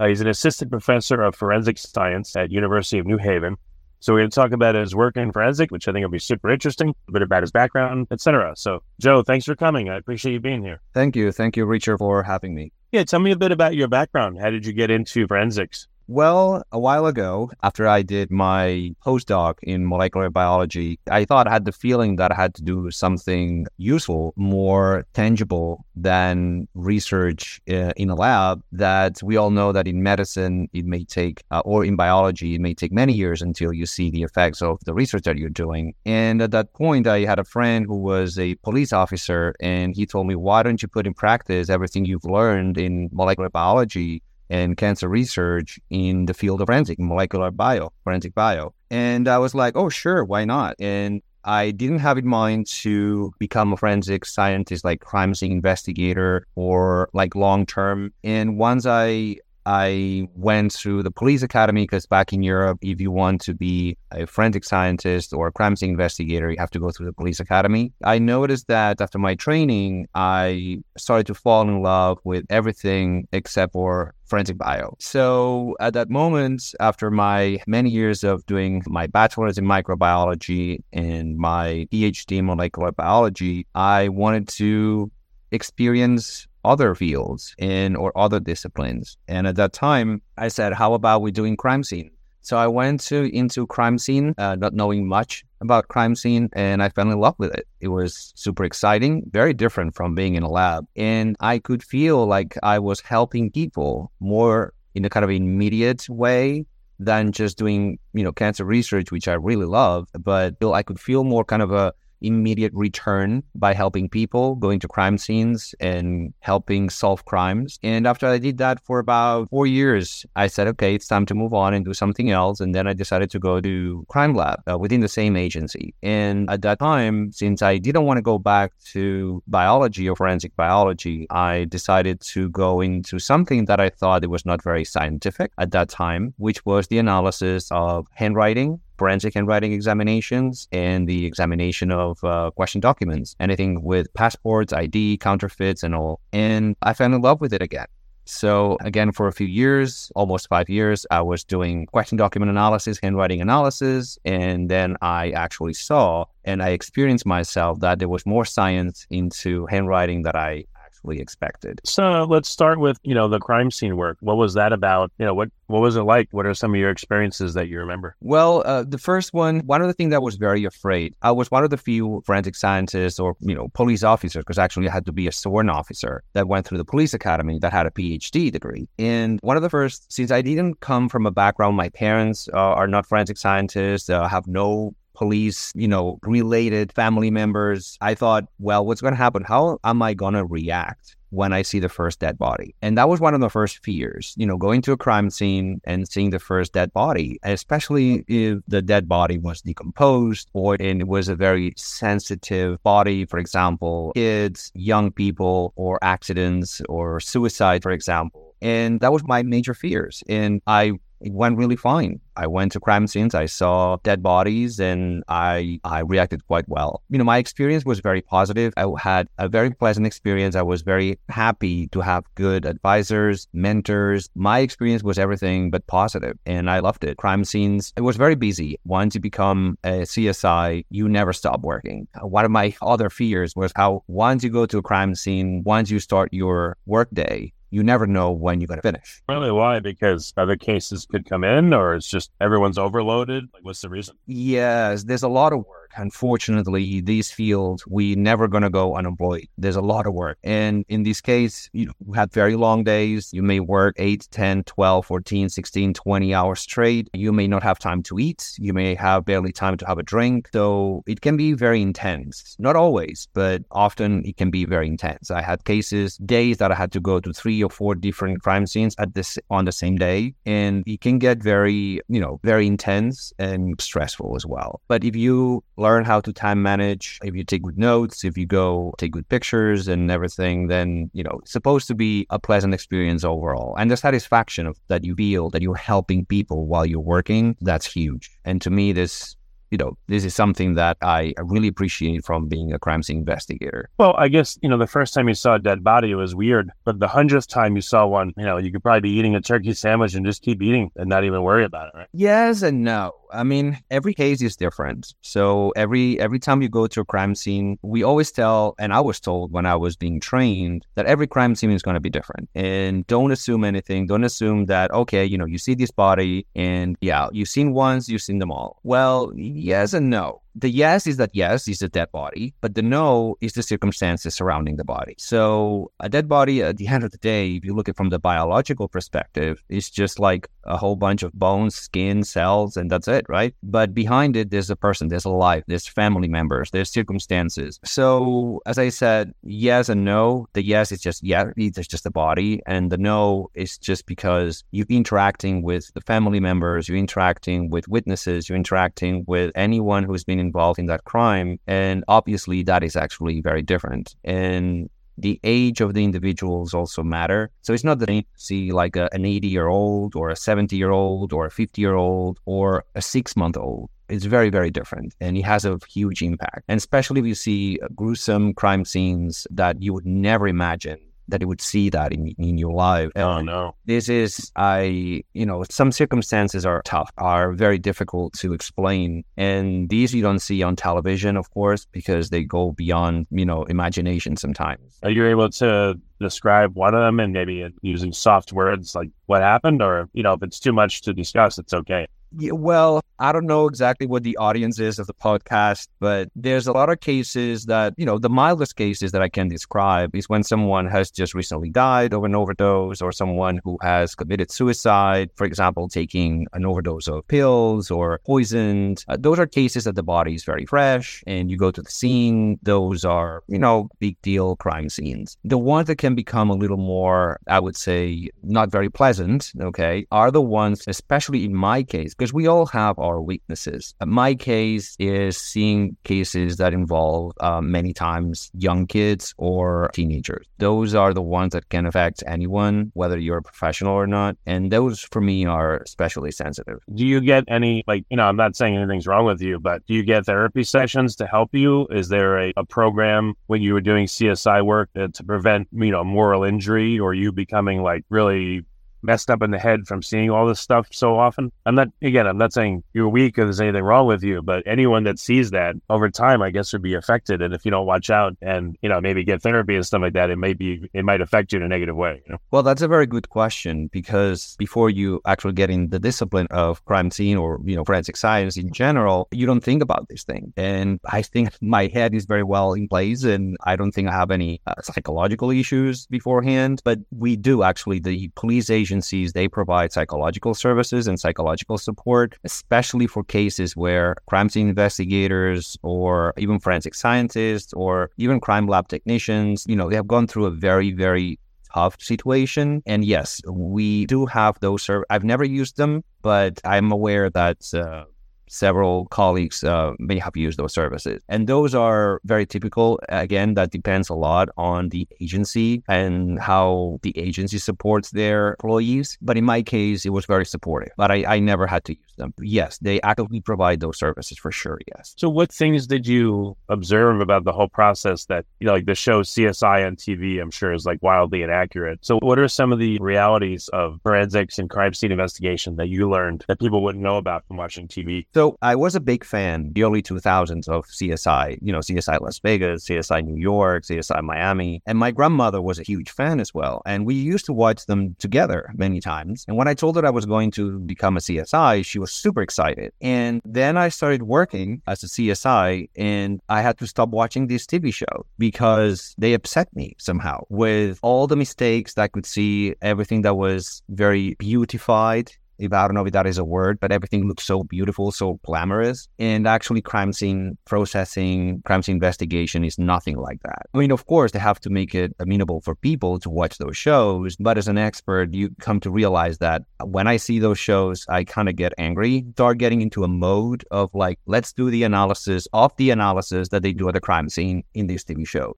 Uh, he's an assistant professor of forensic science at University of New Haven. So we're going to talk about his work in forensic, which I think will be super interesting, a bit about his background, etc. So, Joe, thanks for coming. I appreciate you being here. Thank you. Thank you, Richard, for having me. Yeah, tell me a bit about your background. How did you get into forensics? Well, a while ago, after I did my postdoc in molecular biology, I thought I had the feeling that I had to do something useful, more tangible than research uh, in a lab. That we all know that in medicine, it may take, uh, or in biology, it may take many years until you see the effects of the research that you're doing. And at that point, I had a friend who was a police officer, and he told me, Why don't you put in practice everything you've learned in molecular biology? And cancer research in the field of forensic molecular bio, forensic bio. And I was like, oh, sure, why not? And I didn't have in mind to become a forensic scientist, like crime scene investigator or like long term. And once I I went through the police academy because back in Europe, if you want to be a forensic scientist or a crime scene investigator, you have to go through the police academy. I noticed that after my training, I started to fall in love with everything except for forensic bio. So at that moment, after my many years of doing my bachelor's in microbiology and my PhD in molecular biology, I wanted to experience other fields and or other disciplines. And at that time, I said, "How about we doing crime scene?" So I went to into crime scene, uh, not knowing much about crime scene, and I fell in love with it. It was super exciting, very different from being in a lab, and I could feel like I was helping people more in a kind of immediate way than just doing you know cancer research, which I really love. But I could feel more kind of a immediate return by helping people, going to crime scenes and helping solve crimes. And after I did that for about four years, I said, okay, it's time to move on and do something else. And then I decided to go to crime lab uh, within the same agency. And at that time, since I didn't want to go back to biology or forensic biology, I decided to go into something that I thought it was not very scientific at that time, which was the analysis of handwriting forensic handwriting examinations and the examination of uh, question documents, anything with passports, ID, counterfeits, and all. And I fell in love with it again. So, again, for a few years, almost five years, I was doing question document analysis, handwriting analysis. And then I actually saw and I experienced myself that there was more science into handwriting that I expected. So let's start with you know the crime scene work. What was that about? You know what what was it like? What are some of your experiences that you remember? Well, uh, the first one, one of the things that was very afraid. I was one of the few forensic scientists or you know police officers, because actually I had to be a sworn officer that went through the police academy that had a PhD degree. And one of the first, since I didn't come from a background, my parents uh, are not forensic scientists, uh, have no police, you know, related family members. I thought, well, what's going to happen? How am I going to react? when I see the first dead body. And that was one of the first fears, you know, going to a crime scene and seeing the first dead body, especially if the dead body was decomposed or it was a very sensitive body, for example, kids, young people, or accidents or suicide, for example. And that was my major fears. And I it went really fine. I went to crime scenes, I saw dead bodies, and I I reacted quite well. You know, my experience was very positive. I had a very pleasant experience. I was very happy to have good advisors, mentors. My experience was everything but positive, and I loved it. Crime scenes, it was very busy. Once you become a CSI, you never stop working. One of my other fears was how once you go to a crime scene, once you start your workday, you never know when you're going to finish. Really? Why? Because other cases could come in, or it's just everyone's overloaded? Like, what's the reason? Yes, there's a lot of work. Unfortunately, these fields, we never going to go unemployed. There's a lot of work. And in this case, you have very long days. You may work 8, 10, 12, 14, 16, 20 hours straight. You may not have time to eat. You may have barely time to have a drink. So it can be very intense. Not always, but often it can be very intense. I had cases, days that I had to go to three or four different crime scenes at this on the same day. And it can get very, you know, very intense and stressful as well. But if you learn how to time manage. If you take good notes, if you go take good pictures and everything, then, you know, it's supposed to be a pleasant experience overall. And the satisfaction of that you feel that you're helping people while you're working, that's huge. And to me, this you know, this is something that I really appreciate from being a crime scene investigator. Well, I guess, you know, the first time you saw a dead body, it was weird. But the hundredth time you saw one, you know, you could probably be eating a turkey sandwich and just keep eating and not even worry about it, right? Yes and no. I mean, every case is different. So every every time you go to a crime scene, we always tell, and I was told when I was being trained, that every crime scene is going to be different. And don't assume anything. Don't assume that, okay, you know, you see this body and yeah, you've seen once, you've seen them all. Well, yes and no the yes is that yes is a dead body, but the no is the circumstances surrounding the body. So a dead body, at the end of the day, if you look at it from the biological perspective, is just like a whole bunch of bones, skin, cells, and that's it, right? But behind it, there's a person, there's a life, there's family members, there's circumstances. So as I said, yes and no. The yes is just yeah, it's just a body, and the no is just because you're interacting with the family members, you're interacting with witnesses, you're interacting with anyone who's been involved in that crime. And obviously, that is actually very different. And the age of the individuals also matter. So it's not that you see like a, an 80 year old or a 70 year old or a 50 year old or a six month old. It's very, very different and it has a huge impact. And especially if you see gruesome crime scenes that you would never imagine that it would see that in, in your life. Oh no. This is I you know, some circumstances are tough, are very difficult to explain. And these you don't see on television, of course, because they go beyond, you know, imagination sometimes. Are you able to describe one of them and maybe using soft words like what happened or you know if it's too much to discuss it's okay yeah, well, I don't know exactly what the audience is of the podcast, but there's a lot of cases that, you know, the mildest cases that I can describe is when someone has just recently died of an overdose or someone who has committed suicide, for example, taking an overdose of pills or poisoned. Uh, those are cases that the body is very fresh and you go to the scene. Those are, you know, big deal crime scenes. The ones that can become a little more, I would say, not very pleasant, okay, are the ones, especially in my case, because we all have our weaknesses. My case is seeing cases that involve uh, many times young kids or teenagers. Those are the ones that can affect anyone, whether you're a professional or not. And those for me are especially sensitive. Do you get any, like, you know, I'm not saying anything's wrong with you, but do you get therapy sessions to help you? Is there a, a program when you were doing CSI work to prevent, you know, moral injury or you becoming like really messed up in the head from seeing all this stuff so often. I'm not, again, I'm not saying you're weak or there's anything wrong with you, but anyone that sees that over time, I guess, would be affected. And if you don't watch out and, you know, maybe get therapy and stuff like that, it may be, it might affect you in a negative way. You know? Well, that's a very good question because before you actually get in the discipline of crime scene or, you know, forensic science in general, you don't think about this thing. And I think my head is very well in place and I don't think I have any uh, psychological issues beforehand, but we do actually, the police agent agencies, they provide psychological services and psychological support, especially for cases where crime scene investigators or even forensic scientists or even crime lab technicians, you know, they have gone through a very, very tough situation. And yes, we do have those. Serv- I've never used them, but I'm aware that uh, several colleagues uh, may have used those services. And those are very typical. Again, that depends a lot on the agency and how the agency supports their employees. But in my case, it was very supportive, but I, I never had to use them. Yes, they actively provide those services for sure. Yes. So, what things did you observe about the whole process that, you know, like the show CSI on TV, I'm sure is like wildly inaccurate. So, what are some of the realities of forensics and crime scene investigation that you learned that people wouldn't know about from watching TV? So So I was a big fan the early 2000s of CSI, you know, CSI Las Vegas, CSI New York, CSI Miami. And my grandmother was a huge fan as well. And we used to watch them together many times. And when I told her I was going to become a CSI, she was super excited. And then I started working as a CSI and I had to stop watching this TV show because they upset me somehow with all the mistakes that I could see, everything that was very beautified if I don't know if that is a word, but everything looks so beautiful, so glamorous. And actually, crime scene processing, crime scene investigation is nothing like that. I mean, of course, they have to make it amenable for people to watch those shows. But as an expert, you come to realize that when I see those shows, I kind of get angry, start getting into a mode of like, let's do the analysis of the analysis that they do at the crime scene in this TV show.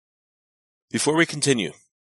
Before we continue,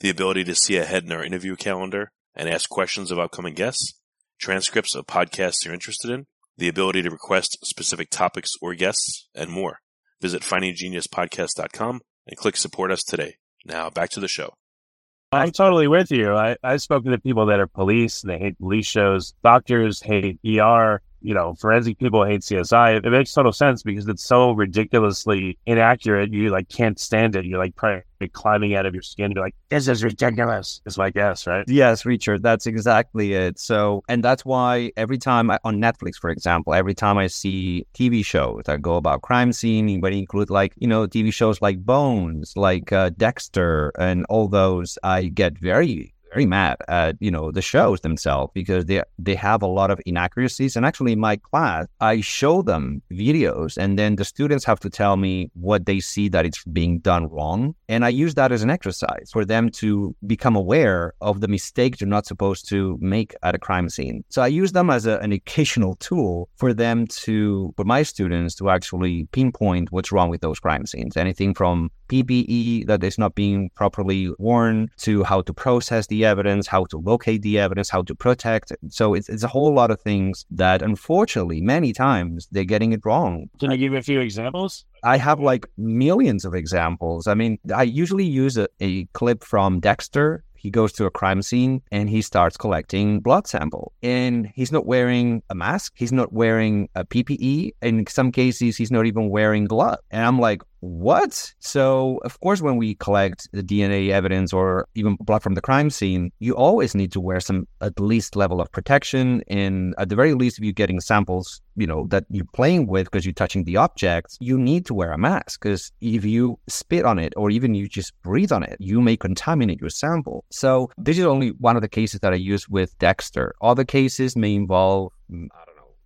the ability to see ahead in our interview calendar and ask questions of upcoming guests, transcripts of podcasts you're interested in, the ability to request specific topics or guests, and more. Visit findinggeniuspodcast.com and click support us today. Now back to the show. I'm totally with you. I, I've spoken to people that are police and they hate police shows. Doctors hate ER you know, forensic people hate CSI. It makes total sense because it's so ridiculously inaccurate. You like can't stand it. You're like climbing out of your skin. You're like, this is ridiculous. Is my guess, right? Yes, Richard, that's exactly it. So, and that's why every time I, on Netflix, for example, every time I see TV shows that go about crime scene, but include like you know TV shows like Bones, like uh, Dexter, and all those, I get very very mad at you know the shows themselves because they they have a lot of inaccuracies. And actually, in my class, I show them videos, and then the students have to tell me what they see that it's being done wrong, and I use that as an exercise for them to become aware of the mistakes you're not supposed to make at a crime scene. So I use them as a, an educational tool for them to, for my students to actually pinpoint what's wrong with those crime scenes. Anything from PPE that is not being properly worn to how to process the evidence, how to locate the evidence, how to protect. So it's, it's a whole lot of things that unfortunately many times they're getting it wrong. Can I give you a few examples? I have like millions of examples. I mean, I usually use a, a clip from Dexter he goes to a crime scene and he starts collecting blood sample. And he's not wearing a mask. He's not wearing a PPE. In some cases, he's not even wearing gloves. And I'm like, what? So, of course, when we collect the DNA evidence or even blood from the crime scene, you always need to wear some at least level of protection. And at the very least, if you're getting samples, you know, that you're playing with because you're touching the objects, you need to wear a mask because if you spit on it or even you just breathe on it, you may contaminate your sample. So, this is only one of the cases that I use with Dexter. Other cases may involve, mm,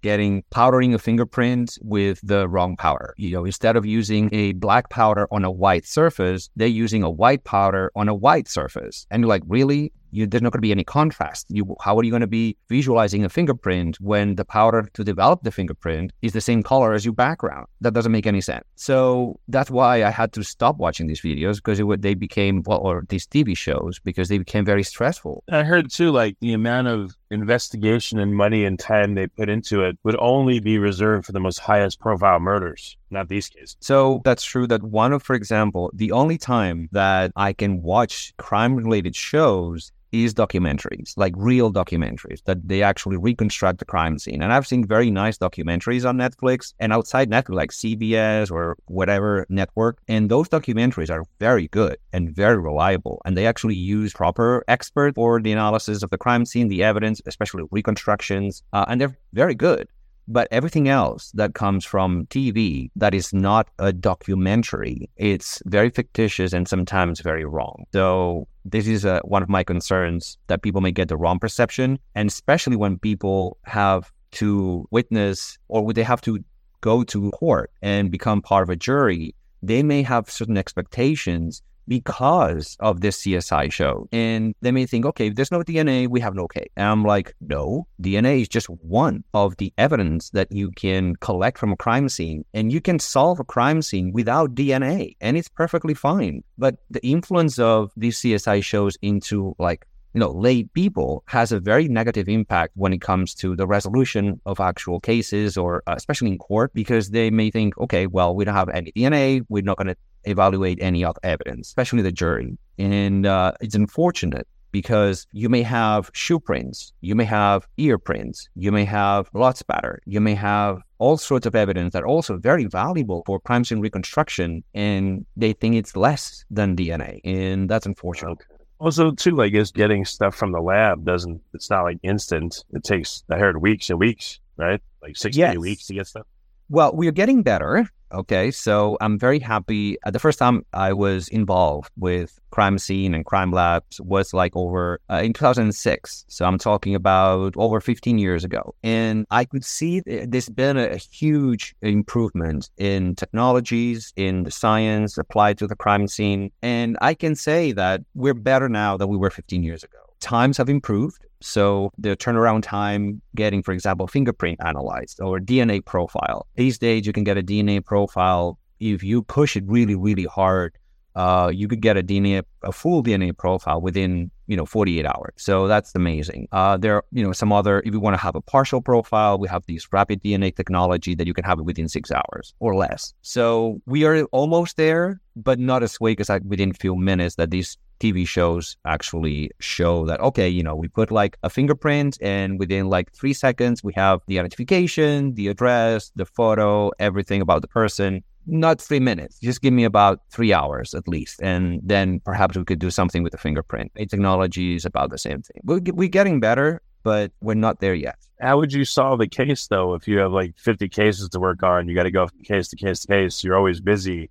getting powdering a fingerprint with the wrong powder. You know, instead of using a black powder on a white surface, they're using a white powder on a white surface. And you're like, really? You, there's not going to be any contrast. You, how are you going to be visualizing a fingerprint when the powder to develop the fingerprint is the same color as your background? That doesn't make any sense. So that's why I had to stop watching these videos because it, they became, well, or these TV shows because they became very stressful. I heard too, like the amount of investigation and money and time they put into it would only be reserved for the most highest profile murders, not these cases. So that's true that one of, for example, the only time that I can watch crime related shows is documentaries, like real documentaries that they actually reconstruct the crime scene. And I've seen very nice documentaries on Netflix and outside Netflix, like CBS or whatever network. And those documentaries are very good and very reliable. And they actually use proper experts for the analysis of the crime scene, the evidence, especially reconstructions. Uh, and they're very good. But everything else that comes from TV that is not a documentary, it's very fictitious and sometimes very wrong. So this is uh, one of my concerns that people may get the wrong perception, and especially when people have to witness or would they have to go to court and become part of a jury, they may have certain expectations because of this CSI show. And they may think, okay, if there's no DNA, we have no case. And I'm like, no, DNA is just one of the evidence that you can collect from a crime scene. And you can solve a crime scene without DNA, and it's perfectly fine. But the influence of these CSI shows into like you know, lay people has a very negative impact when it comes to the resolution of actual cases or uh, especially in court because they may think, okay, well, we don't have any DNA. We're not going to evaluate any other evidence, especially the jury. And uh, it's unfortunate because you may have shoe prints, you may have ear prints, you may have blood spatter, you may have all sorts of evidence that are also very valuable for crime scene reconstruction, and they think it's less than DNA, and that's unfortunate. Okay. Also, too, I guess getting stuff from the lab doesn't, it's not like instant. It takes, I heard, weeks and weeks, right? Like 60 yes. weeks to get stuff. Well, we're getting better. Okay. So I'm very happy. Uh, the first time I was involved with crime scene and crime labs was like over uh, in 2006. So I'm talking about over 15 years ago. And I could see there's been a huge improvement in technologies, in the science applied to the crime scene. And I can say that we're better now than we were 15 years ago times have improved. So the turnaround time getting, for example, fingerprint analyzed or DNA profile. These days, you can get a DNA profile if you push it really, really hard. Uh, you could get a DNA, a full DNA profile within, you know, 48 hours. So that's amazing. Uh, there, are, you know, some other. If you want to have a partial profile, we have this rapid DNA technology that you can have it within six hours or less. So we are almost there, but not as quick as like within a few minutes that these TV shows actually show that, okay, you know, we put like a fingerprint and within like three seconds, we have the identification, the address, the photo, everything about the person. Not three minutes. Just give me about three hours at least. And then perhaps we could do something with the fingerprint. A technology is about the same thing. We're, we're getting better, but we're not there yet. How would you solve the case though? If you have like 50 cases to work on, you got to go from case to case to case. You're always busy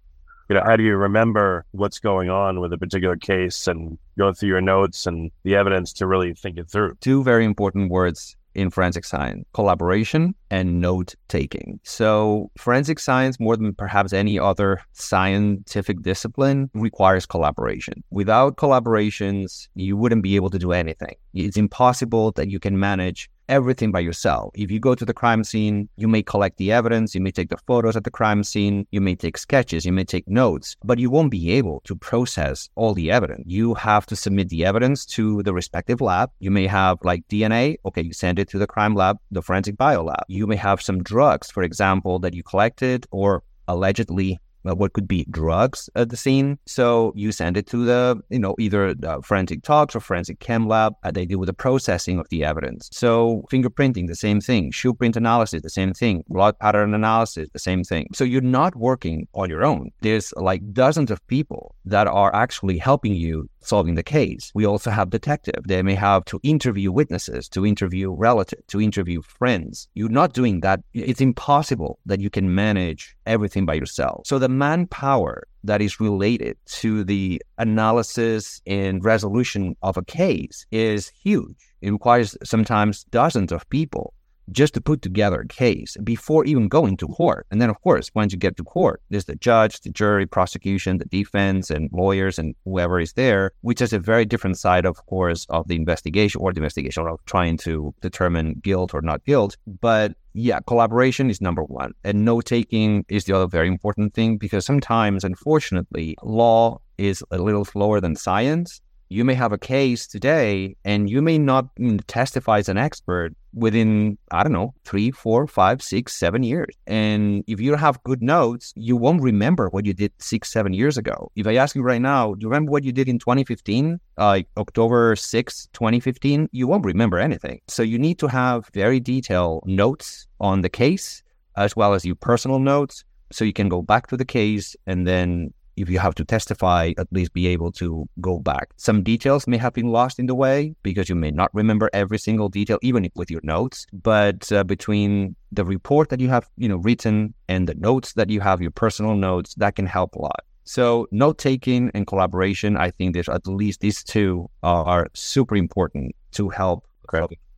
you know, how do you remember what's going on with a particular case and go through your notes and the evidence to really think it through? Two very important words in forensic science collaboration and note taking. So, forensic science, more than perhaps any other scientific discipline, requires collaboration. Without collaborations, you wouldn't be able to do anything. It's impossible that you can manage everything by yourself. If you go to the crime scene, you may collect the evidence, you may take the photos at the crime scene, you may take sketches, you may take notes, but you won't be able to process all the evidence. You have to submit the evidence to the respective lab. You may have like DNA, okay, you send it to the crime lab, the forensic bio lab. You may have some drugs, for example, that you collected or allegedly what could be drugs at the scene. So you send it to the, you know, either the forensic tox or forensic chem lab. Uh, they do the processing of the evidence. So fingerprinting, the same thing. Shoe print analysis, the same thing. Blood pattern analysis, the same thing. So you're not working on your own. There's like dozens of people that are actually helping you solving the case. We also have detective. They may have to interview witnesses, to interview relatives, to interview friends. You're not doing that. It's impossible that you can manage everything by yourself. So the manpower that is related to the analysis and resolution of a case is huge. It requires sometimes dozens of people just to put together a case before even going to court. And then, of course, once you get to court, there's the judge, the jury, prosecution, the defense, and lawyers, and whoever is there, which is a very different side, of course, of the investigation or the investigation of trying to determine guilt or not guilt. But yeah, collaboration is number one. And note taking is the other very important thing because sometimes, unfortunately, law is a little slower than science you may have a case today and you may not testify as an expert within, I don't know, three, four, five, six, seven years. And if you have good notes, you won't remember what you did six, seven years ago. If I ask you right now, do you remember what you did in 2015, like October 6, 2015? You won't remember anything. So you need to have very detailed notes on the case as well as your personal notes so you can go back to the case and then if you have to testify, at least be able to go back. Some details may have been lost in the way because you may not remember every single detail, even with your notes. But uh, between the report that you have, you know, written and the notes that you have, your personal notes, that can help a lot. So note taking and collaboration, I think there's at least these two are super important to help.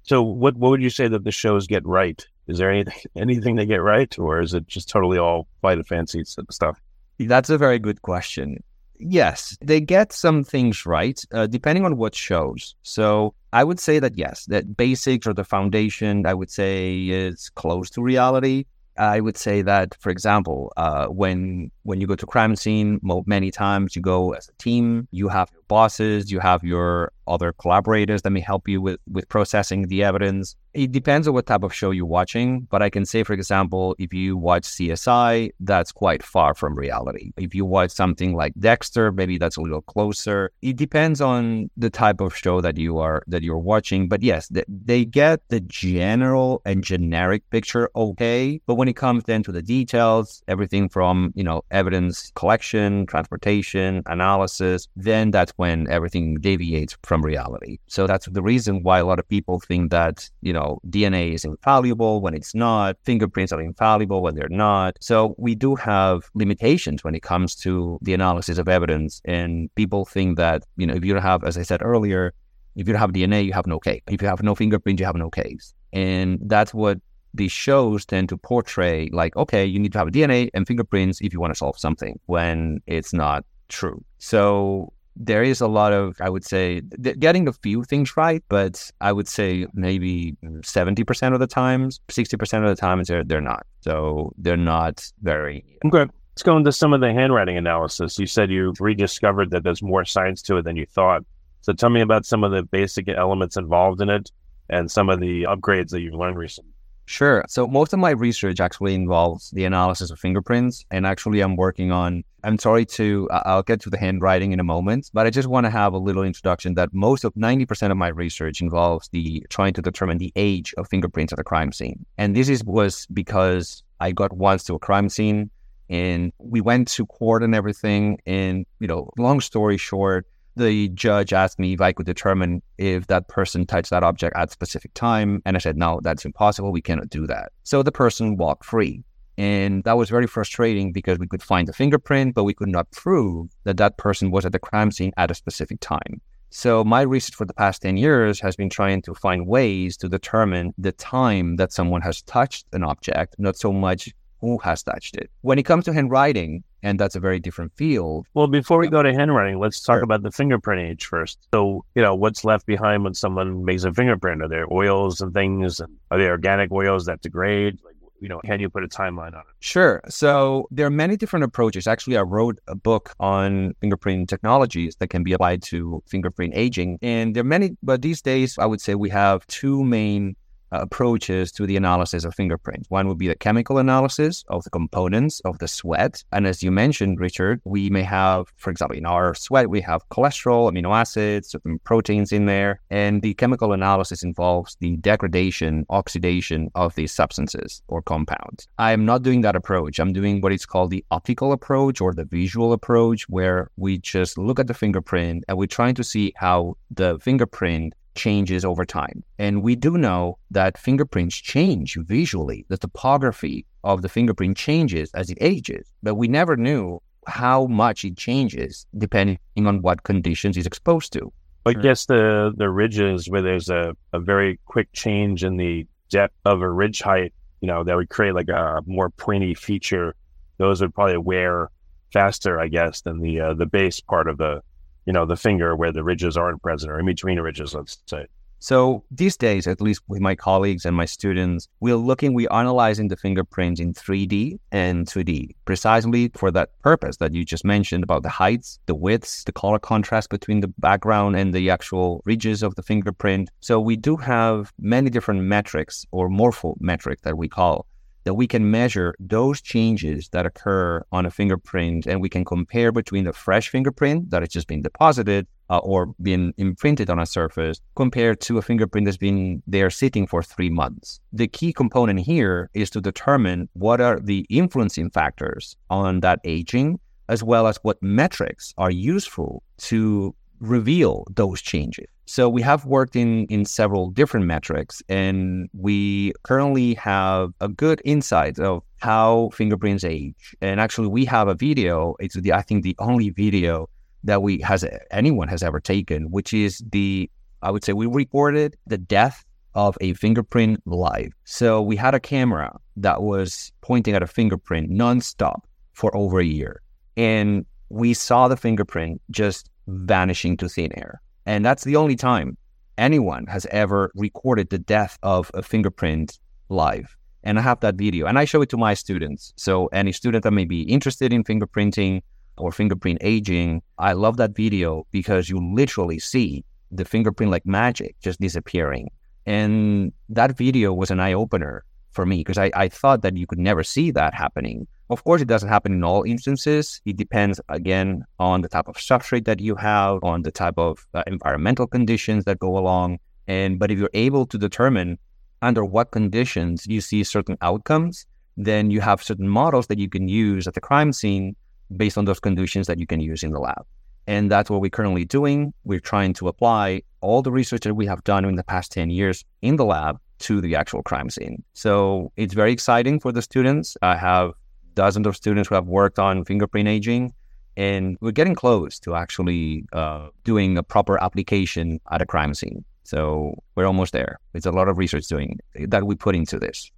So what what would you say that the shows get right? Is there anything anything they get right, or is it just totally all by the fancy stuff? That's a very good question. yes, they get some things right, uh, depending on what shows. So I would say that yes, that basics or the foundation, I would say, is close to reality. I would say that, for example, uh, when when you go to crime scene, many times you go as a team. You have your bosses, you have your other collaborators that may help you with with processing the evidence. It depends on what type of show you're watching, but I can say, for example, if you watch CSI, that's quite far from reality. If you watch something like Dexter, maybe that's a little closer. It depends on the type of show that you are that you're watching. But yes, they, they get the general and generic picture okay, but when it comes then to the details, everything from you know evidence collection, transportation, analysis, then that's when everything deviates from reality. So that's the reason why a lot of people think that, you know, DNA is infallible when it's not, fingerprints are infallible when they're not. So we do have limitations when it comes to the analysis of evidence. And people think that, you know, if you have, as I said earlier, if you have DNA, you have no case. If you have no fingerprint, you have no case. And that's what these shows tend to portray like, okay, you need to have DNA and fingerprints if you want to solve something when it's not true. So there is a lot of, I would say, getting a few things right, but I would say maybe mm, 70% of the times, 60% of the times they're, they're not. So they're not very. Okay. Let's go into some of the handwriting analysis. You said you rediscovered that there's more science to it than you thought. So tell me about some of the basic elements involved in it and some of the upgrades that you've learned recently. Sure. So most of my research actually involves the analysis of fingerprints. And actually, I'm working on, I'm sorry to, I'll get to the handwriting in a moment, but I just want to have a little introduction that most of 90% of my research involves the trying to determine the age of fingerprints at a crime scene. And this is was because I got once to a crime scene and we went to court and everything. And, you know, long story short, the judge asked me if I could determine if that person touched that object at a specific time. And I said, no, that's impossible. We cannot do that. So the person walked free. And that was very frustrating because we could find the fingerprint, but we could not prove that that person was at the crime scene at a specific time. So my research for the past 10 years has been trying to find ways to determine the time that someone has touched an object, not so much who has touched it. When it comes to handwriting, and that's a very different field. Well, before we go to handwriting, let's talk sure. about the fingerprint age first. So, you know, what's left behind when someone makes a fingerprint? Are there oils and things? And are there organic oils that degrade? Like, you know, can you put a timeline on it? Sure. So there are many different approaches. Actually, I wrote a book on fingerprint technologies that can be applied to fingerprint aging. And there are many, but these days, I would say we have two main Uh, approaches to the analysis of fingerprints. One would be the chemical analysis of the components of the sweat. And as you mentioned, Richard, we may have, for example, in our sweat, we have cholesterol, amino acids, certain proteins in there. And the chemical analysis involves the degradation, oxidation of these substances or compounds. I am not doing that approach. I'm doing what is called the optical approach or the visual approach, where we just look at the fingerprint and we're trying to see how the fingerprint changes over time. And we do know that fingerprints change visually. The topography of the fingerprint changes as it ages, but we never knew how much it changes depending on what conditions it's exposed to. I guess the, the ridges where there's a, a very quick change in the depth of a ridge height, you know, that would create like a more pointy feature. Those would probably wear faster, I guess, than the uh, the base part of the you know, the finger where the ridges aren't present or in between the ridges, let's say. So these days, at least with my colleagues and my students, we're looking, we're analyzing the fingerprints in 3D and 2D, precisely for that purpose that you just mentioned about the heights, the widths, the color contrast between the background and the actual ridges of the fingerprint. So we do have many different metrics or morpho metric that we call that we can measure those changes that occur on a fingerprint and we can compare between the fresh fingerprint that has just been deposited uh, or been imprinted on a surface compared to a fingerprint that's been there sitting for three months. The key component here is to determine what are the influencing factors on that aging, as well as what metrics are useful to reveal those changes. So we have worked in in several different metrics, and we currently have a good insight of how fingerprints age. And actually, we have a video. It's the I think the only video that we has anyone has ever taken, which is the I would say we recorded the death of a fingerprint live. So we had a camera that was pointing at a fingerprint nonstop for over a year. And we saw the fingerprint just vanishing to thin air. And that's the only time anyone has ever recorded the death of a fingerprint live. And I have that video and I show it to my students. So any student that may be interested in fingerprinting or fingerprint aging, I love that video because you literally see the fingerprint like magic just disappearing. And that video was an eye opener for me because I, I thought that you could never see that happening. Of course, it doesn't happen in all instances. It depends, again, on the type of substrate that you have, on the type of uh, environmental conditions that go along. And but if you're able to determine under what conditions you see certain outcomes, then you have certain models that you can use at the crime scene based on those conditions that you can use in the lab. And that's what we're currently doing. We're trying to apply all the research that we have done in the past 10 years in the lab to the actual crime scene. So it's very exciting for the students. I have dozens of students who have worked on fingerprint aging, and we're getting close to actually uh, doing a proper application at a crime scene. So we're almost there. It's a lot of research doing that we put into this.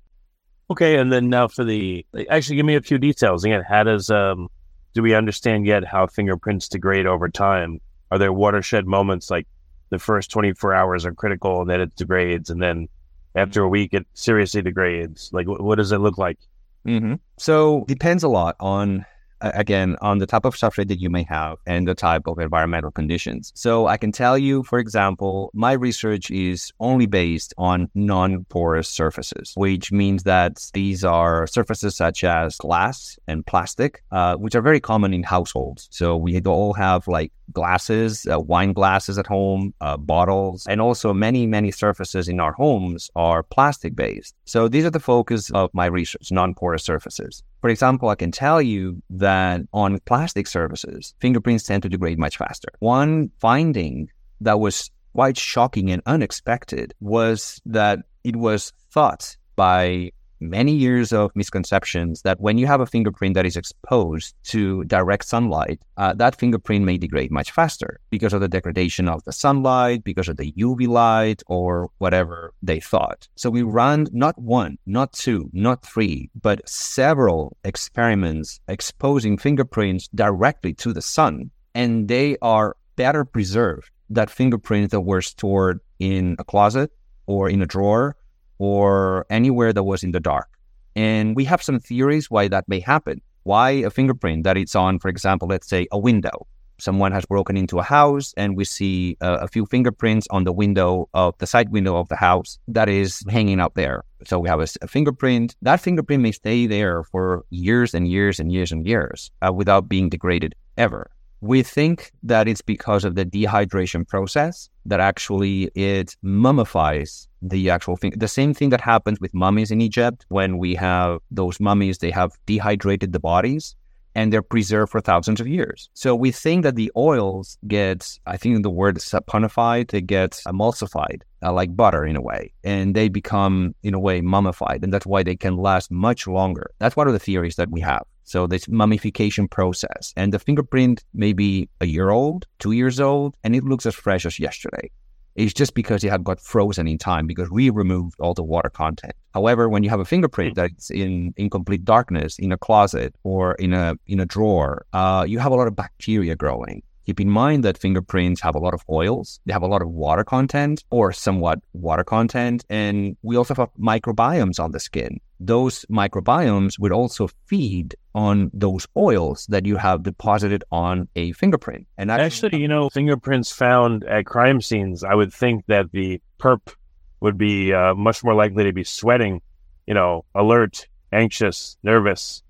Okay, and then now for the actually, give me a few details again. How does um, do we understand yet how fingerprints degrade over time? Are there watershed moments like the first 24 hours are critical and then it degrades, and then after a week it seriously degrades? Like, what does it look like? Mm-hmm. So it depends a lot on again on the type of substrate that you may have and the type of environmental conditions. So I can tell you, for example, my research is only based on non-porous surfaces, which means that these are surfaces such as glass and plastic, uh, which are very common in households. So we all have like glasses, uh, wine glasses at home, uh, bottles, and also many, many surfaces in our homes are plastic based. So these are the focus of my research, non porous surfaces. For example, I can tell you that on plastic surfaces, fingerprints tend to degrade much faster. One finding that was quite shocking and unexpected was that it was thought by many years of misconceptions that when you have a fingerprint that is exposed to direct sunlight, uh, that fingerprint may degrade much faster because of the degradation of the sunlight, because of the UV light, or whatever they thought. So we ran not one, not two, not three, but several experiments exposing fingerprints directly to the sun, and they are better preserved than fingerprints that were stored in a closet or in a drawer or anywhere that was in the dark. And we have some theories why that may happen. Why a fingerprint that it's on, for example, let's say a window. Someone has broken into a house and we see a, a few fingerprints on the window of the side window of the house that is hanging out there. So we have a, a fingerprint. That fingerprint may stay there for years and years and years and years uh, without being degraded ever. We think that it's because of the dehydration process that actually it mummifies the actual thing. The same thing that happens with mummies in Egypt when we have those mummies, they have dehydrated the bodies and they're preserved for thousands of years. So we think that the oils get, I think the word is saponified, they get emulsified uh, like butter in a way, and they become in a way mummified, and that's why they can last much longer. That's one of the theories that we have. So this mummification process, and the fingerprint may be a year old, two years old, and it looks as fresh as yesterday. It's just because it had got frozen in time because we removed all the water content. However, when you have a fingerprint that's in, in complete darkness in a closet or in a in a drawer, uh, you have a lot of bacteria growing. Keep in mind that fingerprints have a lot of oils, they have a lot of water content or somewhat water content, and we also have microbiomes on the skin. Those microbiomes would also feed on those oils that you have deposited on a fingerprint. And actually, actually you know, fingerprints found at crime scenes, I would think that the perp would be uh, much more likely to be sweating, you know, alert, anxious, nervous,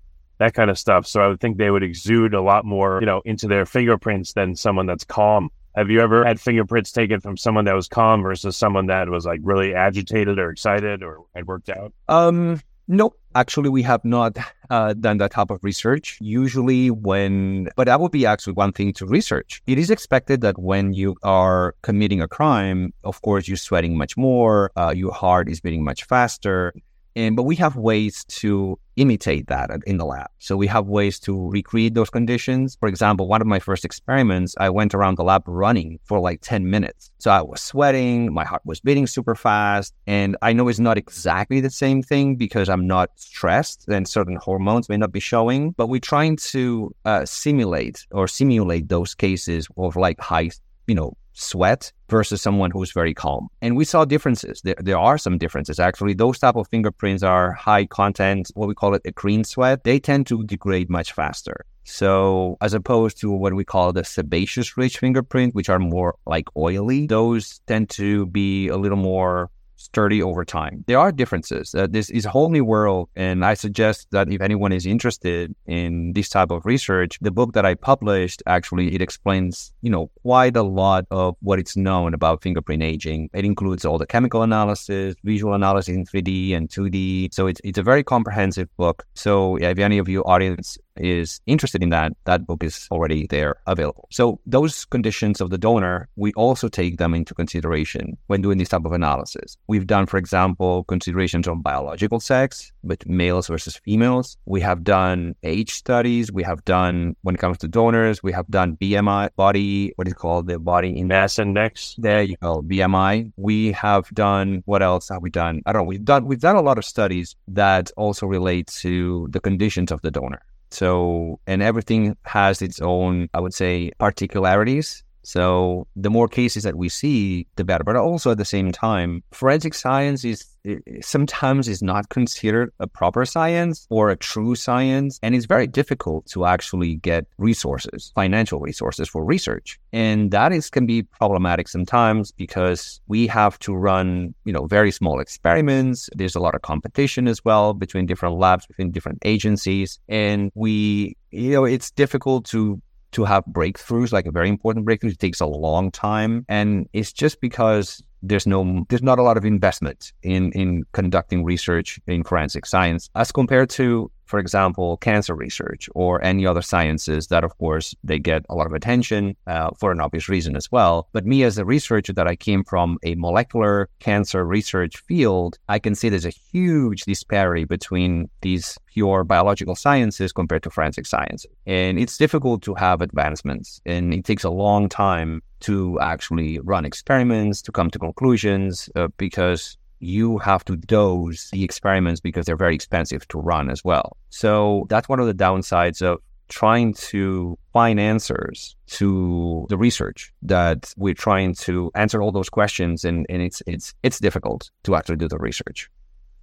that kind of stuff. So I would think they would exude a lot more, you know, into their fingerprints than someone that's calm. Have you ever had fingerprints taken from someone that was calm versus someone that was like really agitated or excited or had worked out? Um, Nope. Actually, we have not uh, done that type of research. Usually, when, but that would be actually one thing to research. It is expected that when you are committing a crime, of course, you're sweating much more, uh, your heart is beating much faster. And but we have ways to imitate that in the lab. So we have ways to recreate those conditions. For example, one of my first experiments, I went around the lab running for like 10 minutes. So I was sweating, my heart was beating super fast. And I know it's not exactly the same thing because I'm not stressed and certain hormones may not be showing, but we're trying to uh, simulate or simulate those cases of like high, you know, sweat versus someone who's very calm. And we saw differences. There, there are some differences. Actually, those type of fingerprints are high content, what we call it eccrine sweat. They tend to degrade much faster. So as opposed to what we call the sebaceous rich fingerprint, which are more like oily, those tend to be a little more sturdy over time. There are differences. Uh, this is a whole new world, and I suggest that if anyone is interested in this type of research, the book that I published actually it explains, you know, quite a lot of what it's known about fingerprint aging. It includes all the chemical analysis, visual analysis in 3D and 2D. So it's it's a very comprehensive book. So yeah, if any of you audience is interested in that, that book is already there available. So those conditions of the donor, we also take them into consideration when doing this type of analysis. We've done, for example, considerations on biological sex, but males versus females. We have done age studies. We have done, when it comes to donors, we have done BMI, body, what is called the body in mass index. There you go, BMI. We have done, what else have we done? I don't know. We've done, we've done a lot of studies that also relate to the conditions of the donor. So, and everything has its own, I would say, particularities. So, the more cases that we see, the better. But also at the same time, forensic science is sometimes is not considered a proper science or a true science. And it's very difficult to actually get resources, financial resources for research. And that is can be problematic sometimes because we have to run, you know, very small experiments. There's a lot of competition as well between different labs, between different agencies. And we, you know, it's difficult to to have breakthroughs, like a very important breakthrough. It takes a long time. And it's just because there's no there's not a lot of investment in in conducting research in forensic science as compared to for example cancer research or any other sciences that of course they get a lot of attention uh, for an obvious reason as well. But me as a researcher that i came from a molecular cancer research field i can see there's a huge disparity between these pure biological sciences compared to forensic science. And it's difficult to have advancements and it takes a long time to actually run experiments, to come to conclusions, uh, because you have to dose the experiments because they're very expensive to run as well. So that's one of the downsides of trying to find answers to the research that we're trying to answer all those questions and, and it's it's it's difficult to actually do the research.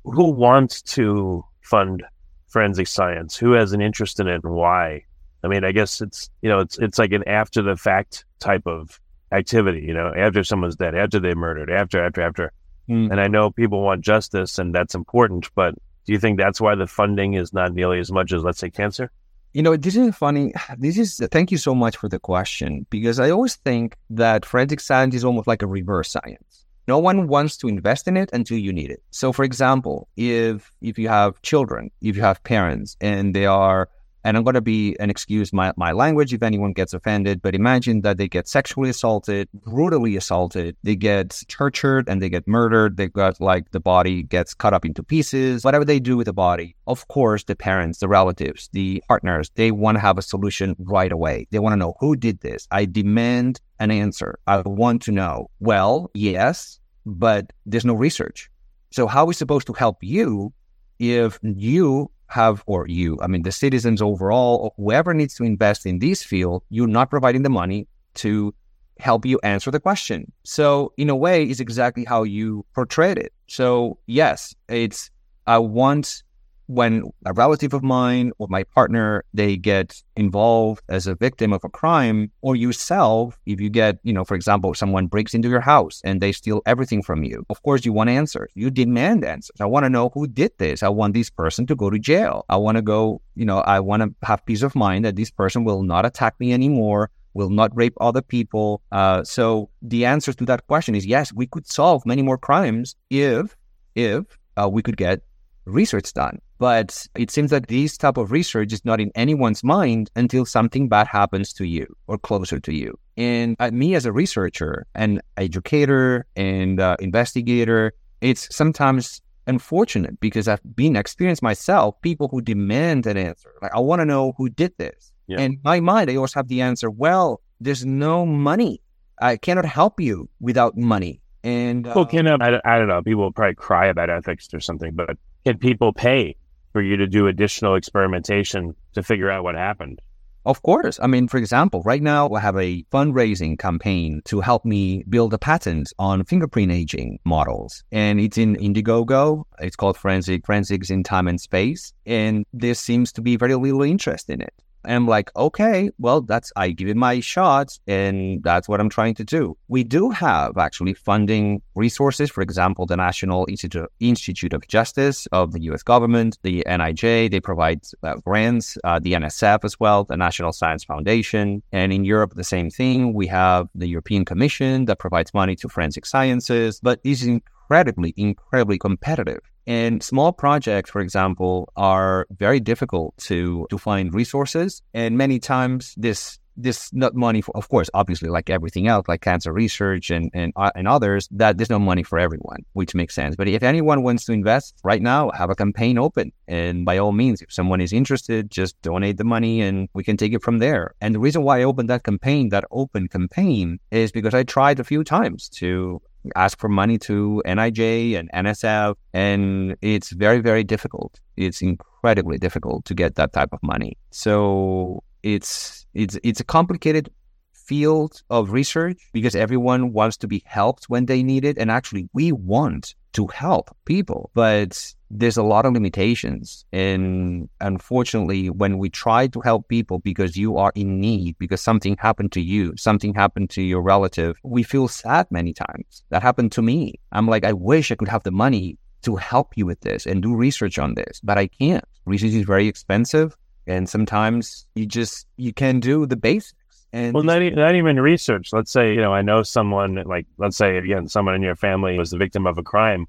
Who wants to fund forensic science? Who has an interest in it and why? I mean, I guess it's you know, it's it's like an after the fact type of activity, you know, after someone's dead, after they murdered, after, after, after. Mm. And I know people want justice and that's important, but do you think that's why the funding is not nearly as much as, let's say, cancer? You know, this is funny. This is, thank you so much for the question, because I always think that forensic science is almost like a reverse science. No one wants to invest in it until you need it. So, for example, if if you have children, if you have parents, and they are and I'm going to be and excuse my, my language if anyone gets offended, but imagine that they get sexually assaulted, brutally assaulted, they get tortured and they get murdered. They got like the body gets cut up into pieces, whatever they do with the body. Of course, the parents, the relatives, the partners, they want to have a solution right away. They want to know who did this. I demand an answer. I want to know. Well, yes, but there's no research. So how are we supposed to help you if you have, or you, I mean, the citizens overall, whoever needs to invest in this field, you're not providing the money to help you answer the question. So, in a way, is exactly how you portrayed it. So, yes, it's, I want when a relative of mine or my partner they get involved as a victim of a crime or yourself if you get you know for example someone breaks into your house and they steal everything from you of course you want answers. You demand answers. I want to know who did this. I want this person to go to jail. I want to go you know i want to have peace of mind that this person will not attack me anymore will not rape other people. Uh, so the answer to that question is yes we could solve many more crimes if if uh, we could get research done. But it seems that this type of research is not in anyone's mind until something bad happens to you or closer to you. And uh, me as a researcher and educator and uh, investigator, it's sometimes unfortunate because I've been experienced myself, people who demand an answer. Like, I want to know who did this. Yeah. And in my mind, I always have the answer, well, there's no money. I cannot help you without money. And People can, um, I, I don't know, people will probably cry about ethics or something, but can people pay for you to do additional experimentation to figure out what happened? Of course. I mean, for example, right now I have a fundraising campaign to help me build a patent on fingerprint aging models. And it's in Indiegogo. It's called Forensic Forensics in Time and Space. And there seems to be very little interest in it. I'm like, okay, well, that's, I give it my shot, and that's what I'm trying to do. We do have actually funding resources, for example, the National Institute, of Justice of the US government, the NIJ, they provide uh, grants, uh, the NSF as well, the National Science Foundation. And in Europe, the same thing. We have the European Commission that provides money to forensic sciences, but this is incredibly, incredibly competitive. And small projects, for example, are very difficult to to find resources. And many times this this not money for, of course, obviously, like everything else, like cancer research and and uh, and others, that there's no money for everyone, which makes sense. But if anyone wants to invest right now, have a campaign open, and by all means, if someone is interested, just donate the money, and we can take it from there. And the reason why I opened that campaign, that open campaign, is because I tried a few times to ask for money to NIJ and NSF, and it's very, very difficult. It's incredibly difficult to get that type of money. So it's it's it's a complicated field of research because everyone wants to be helped when they need it, and actually, we want to help people, but there's a lot of limitations. And unfortunately, when we try to help people because you are in need, because something happened to you, something happened to your relative, we feel sad many times. That happened to me. I'm like, I wish I could have the money to help you with this and do research on this, but I can't. Research is very expensive. And sometimes you just, you can do the basics. And Well, not, not even research. Let's say, you know, I know someone, like, let's say, again, someone in your family was the victim of a crime.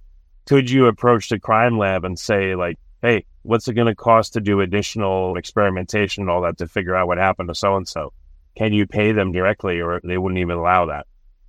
Could you approach the crime lab and say, like, hey, what's it going to cost to do additional experimentation and all that to figure out what happened to so and so? Can you pay them directly or they wouldn't even allow that?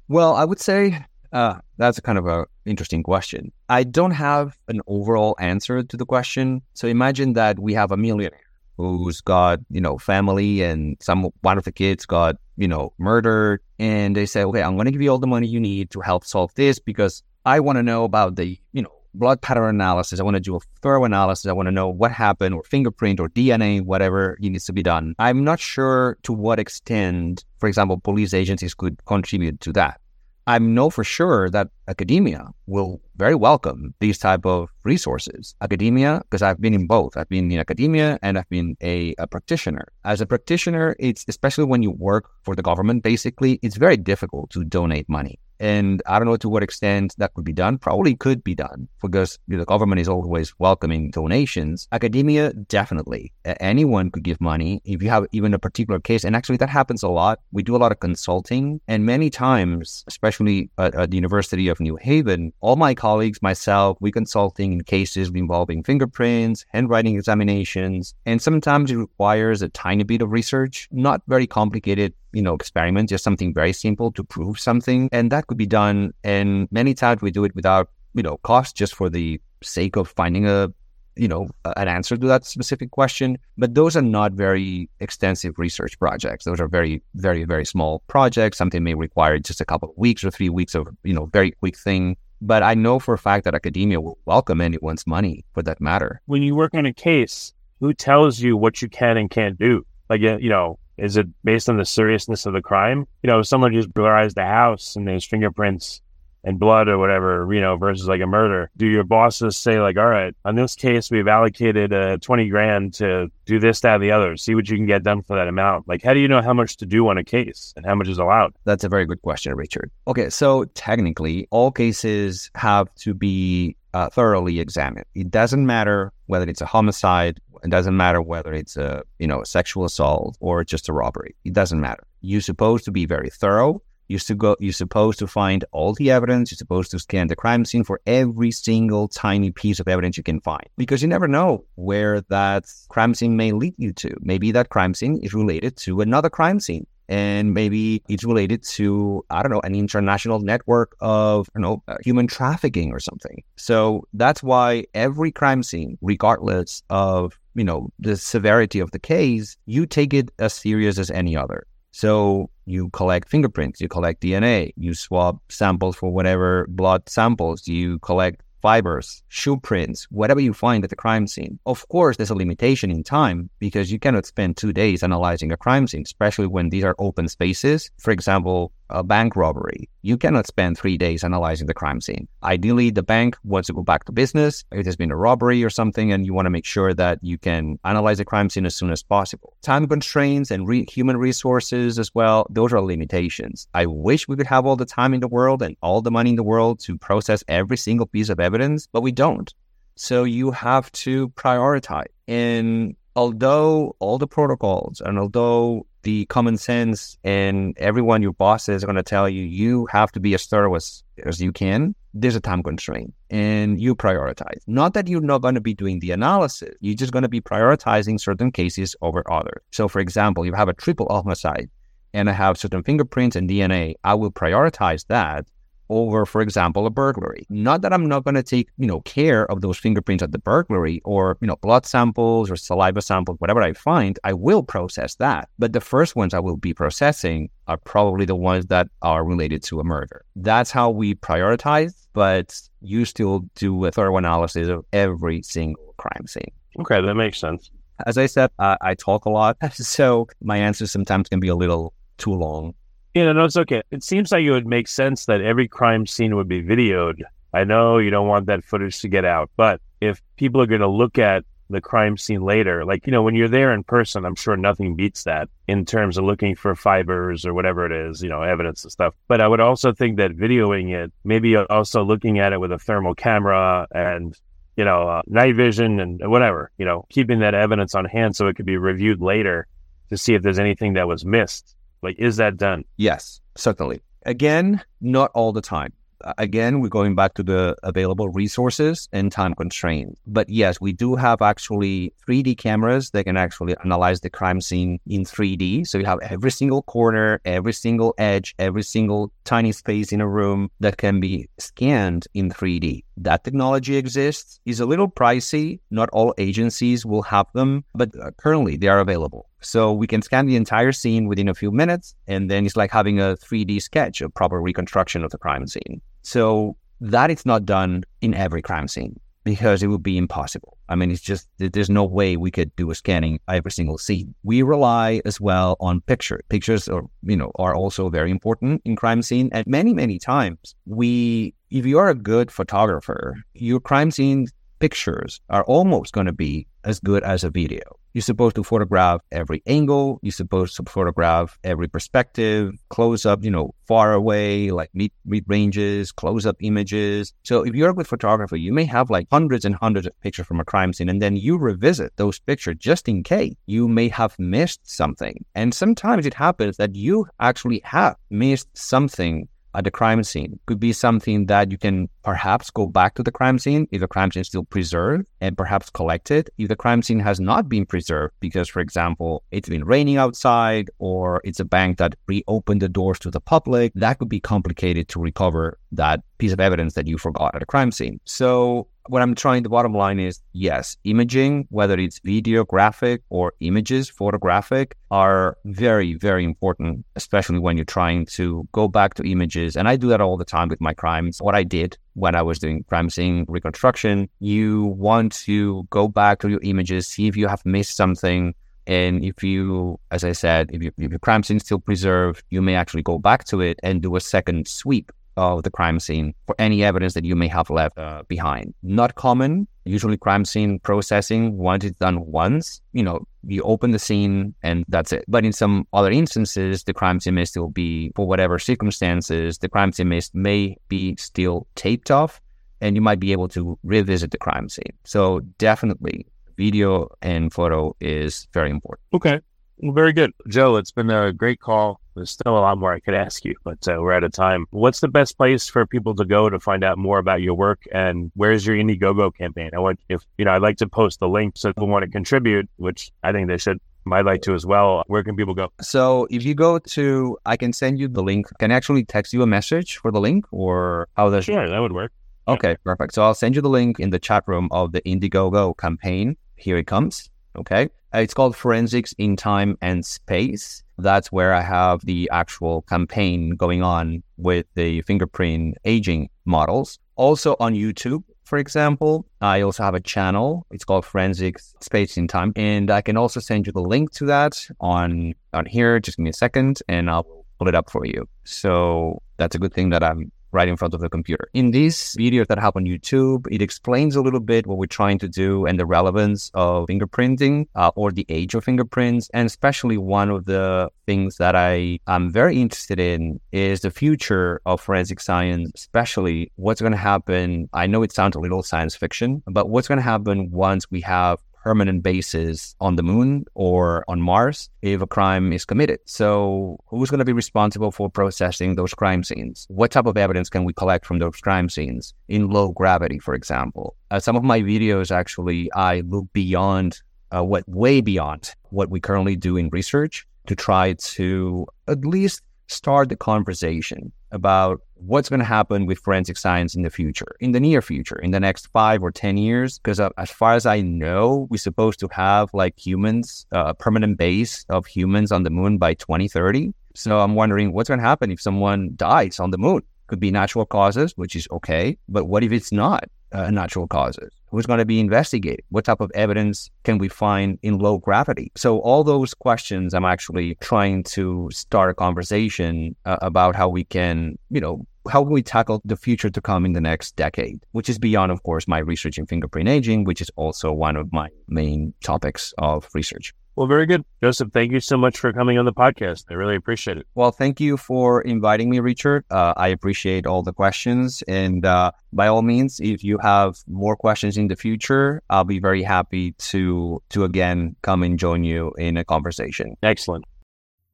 Well, I would say uh, that's a kind of a interesting question. I don't have an overall answer to the question. So imagine that we have a millionaire who's got you know family and some one of the kids got you know murdered, and they say, okay, I'm going to give you all the money you need to help solve this because I want to know about the you know blood pattern analysis. I want to do a thorough analysis. I want to know what happened, or fingerprint, or DNA, whatever needs to be done. I'm not sure to what extent, for example, police agencies could contribute to that. I know for sure that academia will very welcome these type of resources. Academia, because I've been in both. I've been in academia and I've been a, a practitioner. As a practitioner, it's especially when you work for the government, basically, it's very difficult to donate money. And I don't know to what extent that could be done. Probably could be done because the government is always welcoming donations. Academia, definitely. Anyone could give money if you have even a particular case. And actually, that happens a lot. We do a lot of consulting. And many times, especially at, at the University of New Haven, all my colleagues, myself, we consulting in cases involving fingerprints, handwriting examinations. And sometimes it requires a tiny bit of research, not very complicated you know, experiment, just something very simple to prove something. And that could be done. And many times we do it without, you know, cost just for the sake of finding a, you know, an answer to that specific question. But those are not very extensive research projects. Those are very, very, very small projects. Something may require just a couple of weeks or three weeks of, you know, very quick thing. But I know for a fact that academia will welcome anyone's money for that matter. When you work on a case, who tells you what you can and can't do? Like, you know, is it based on the seriousness of the crime? You know, if someone just burglarized the house and there's fingerprints and blood or whatever, you know, versus like a murder. Do your bosses say like, all right, on this case, we've allocated uh, 20 grand to do this, that, and the other. See what you can get done for that amount. Like, how do you know how much to do on a case and how much is allowed? That's a very good question, Richard. Okay, so technically, all cases have to be uh, thoroughly examined. It doesn't matter whether it's a homicide. It doesn't matter whether it's a you know a sexual assault or just a robbery. It doesn't matter. You're supposed to be very thorough. You're, go, you're supposed to find all the evidence. You're supposed to scan the crime scene for every single tiny piece of evidence you can find because you never know where that crime scene may lead you to. Maybe that crime scene is related to another crime scene. and maybe it's related to I don't know an international network of you know uh, human trafficking or something. So that's why every crime scene, regardless of you know the severity of the case, you take it as serious as any other. So you collect fingerprints, you collect DNA, you swap samples for whatever blood samples, you collect fibers, shoe prints, whatever you find at the crime scene. Of course, there's a limitation in time because you cannot spend two days analyzing a crime scene, especially when these are open spaces. For example, a bank robbery. You cannot spend three days analyzing the crime scene. Ideally, the bank wants to go back to business. If there's been a robbery or something, and you want to make sure that you can analyze the crime scene as soon as possible. Time constraints and re- human resources as well, those are limitations. I wish we could have all the time in the world and all the money in the world to process every single piece of evidence, but we don't. So you have to prioritize. And although all the protocols and although the common sense and everyone your bosses are going to tell you you have to be as thorough as, as you can. There's a time constraint and you prioritize. Not that you're not going to be doing the analysis. You're just going to be prioritizing certain cases over others so for example you have a triple homicide and i have certain fingerprints and dna i will prioritize that over, for example, a burglary. Not that I'm not going to take, you know, care of those fingerprints at the burglary or, you know, blood samples or saliva samples, whatever I find, I will process that. But the first ones I will be processing are probably the ones that are related to a murder. That's how we prioritize, but you still do a thorough analysis of every single crime scene. Okay, that makes sense. As I said, uh, I talk a lot, so my answers sometimes can be a little too long. You know, no, it's okay. It seems like it would make sense that every crime scene would be videoed. I know you don't want that footage to get out, but if people are going to look at the crime scene later, like, you know, when you're there in person, I'm sure nothing beats that in terms of looking for fibers or whatever it is, you know, evidence and stuff. But I would also think that videoing it, maybe also looking at it with a thermal camera and, you know, uh, night vision and whatever, you know, keeping that evidence on hand so it could be reviewed later to see if there's anything that was missed like, is that done? Yes, certainly. Again, not all the time. Again, we're going back to the available resources and time constraints. But yes, we do have actually 3D cameras that can actually analyze the crime scene in 3D. So you have every single corner, every single edge, every single tiny space in a room that can be scanned in 3D. That technology exists. is a little pricey. Not all agencies will have them, but uh, currently they are available. So we can scan the entire scene within a few minutes, and then it's like having a 3D sketch, a proper reconstruction of the crime scene. So that is not done in every crime scene because it would be impossible. I mean, it's just there's no way we could do a scanning every single scene. We rely as well on picture. Pictures are you know are also very important in crime scene, and many many times we, if you are a good photographer, your crime scene pictures are almost going to be as good as a video. You're supposed to photograph every angle. You're supposed to photograph every perspective, close up, you know, far away, like mid, mid ranges, close up images. So if you're a good photographer, you may have like hundreds and hundreds of pictures from a crime scene, and then you revisit those pictures just in case you may have missed something. And sometimes it happens that you actually have missed something at the crime scene. Could be something that you can perhaps go back to the crime scene if the crime scene is still preserved and perhaps collect it if the crime scene has not been preserved because for example it's been raining outside or it's a bank that reopened the doors to the public that could be complicated to recover that piece of evidence that you forgot at a crime scene. So what I'm trying, the bottom line is yes, imaging, whether it's video, graphic, or images, photographic, are very, very important, especially when you're trying to go back to images. And I do that all the time with my crimes. What I did when I was doing crime scene reconstruction, you want to go back to your images, see if you have missed something. And if you, as I said, if, you, if your crime scene is still preserved, you may actually go back to it and do a second sweep of the crime scene for any evidence that you may have left uh, behind. Not common. Usually, crime scene processing, once it's done once, you know, you open the scene and that's it. But in some other instances, the crime scene may still be, for whatever circumstances, the crime scene may, may be still taped off and you might be able to revisit the crime scene. So, definitely, video and photo is very important. Okay. Very good. Joe, it's been a great call. There's still a lot more I could ask you, but uh, we're out of time. What's the best place for people to go to find out more about your work and where's your Indiegogo campaign? I want, if, you know, I'd like to post the link so people want to contribute, which I think they should. I'd like to as well. Where can people go? So if you go to, I can send you the link. Can I actually text you a message for the link or how does Sure, that would work. Okay, perfect. So I'll send you the link in the chat room of the Indiegogo campaign. Here it comes. Okay. It's called Forensics in Time and Space. That's where I have the actual campaign going on with the fingerprint aging models. Also on YouTube, for example, I also have a channel. It's called Forensics Space in Time. And I can also send you the link to that on on here. Just give me a second and I'll pull it up for you. So that's a good thing that I'm right in front of the computer. In these videos that have on YouTube, it explains a little bit what we're trying to do and the relevance of fingerprinting uh, or the age of fingerprints. And especially one of the things that I am very interested in is the future of forensic science, especially what's going to happen. I know it sounds a little science fiction, but what's going to happen once we have permanent bases on the moon or on Mars if a crime is committed. So, who's going to be responsible for processing those crime scenes? What type of evidence can we collect from those crime scenes in low gravity, for example? Uh, some of my videos actually, I look beyond uh, what way beyond what we currently do in research to try to at least start the conversation about what's going to happen with forensic science in the future, in the near future, in the next five or 10 years. Because uh, as far as I know, we're supposed to have like humans, uh, a permanent base of humans on the moon by 2030. So I'm wondering what's going to happen if someone dies on the moon. Could be natural causes, which is okay. But what if it's not uh, natural causes? Who's going to be investigated? What type of evidence can we find in low gravity? So, all those questions, I'm actually trying to start a conversation uh, about how we can, you know, how can we tackle the future to come in the next decade, which is beyond, of course, my research in fingerprint aging, which is also one of my main topics of research. Well, very good. Joseph, thank you so much for coming on the podcast. I really appreciate it. Well, thank you for inviting me, Richard. Uh, I appreciate all the questions. And uh, by all means, if you have more questions in the future, I'll be very happy to to again come and join you in a conversation. Excellent.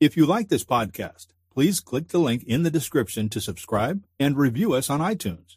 If you like this podcast, please click the link in the description to subscribe and review us on iTunes.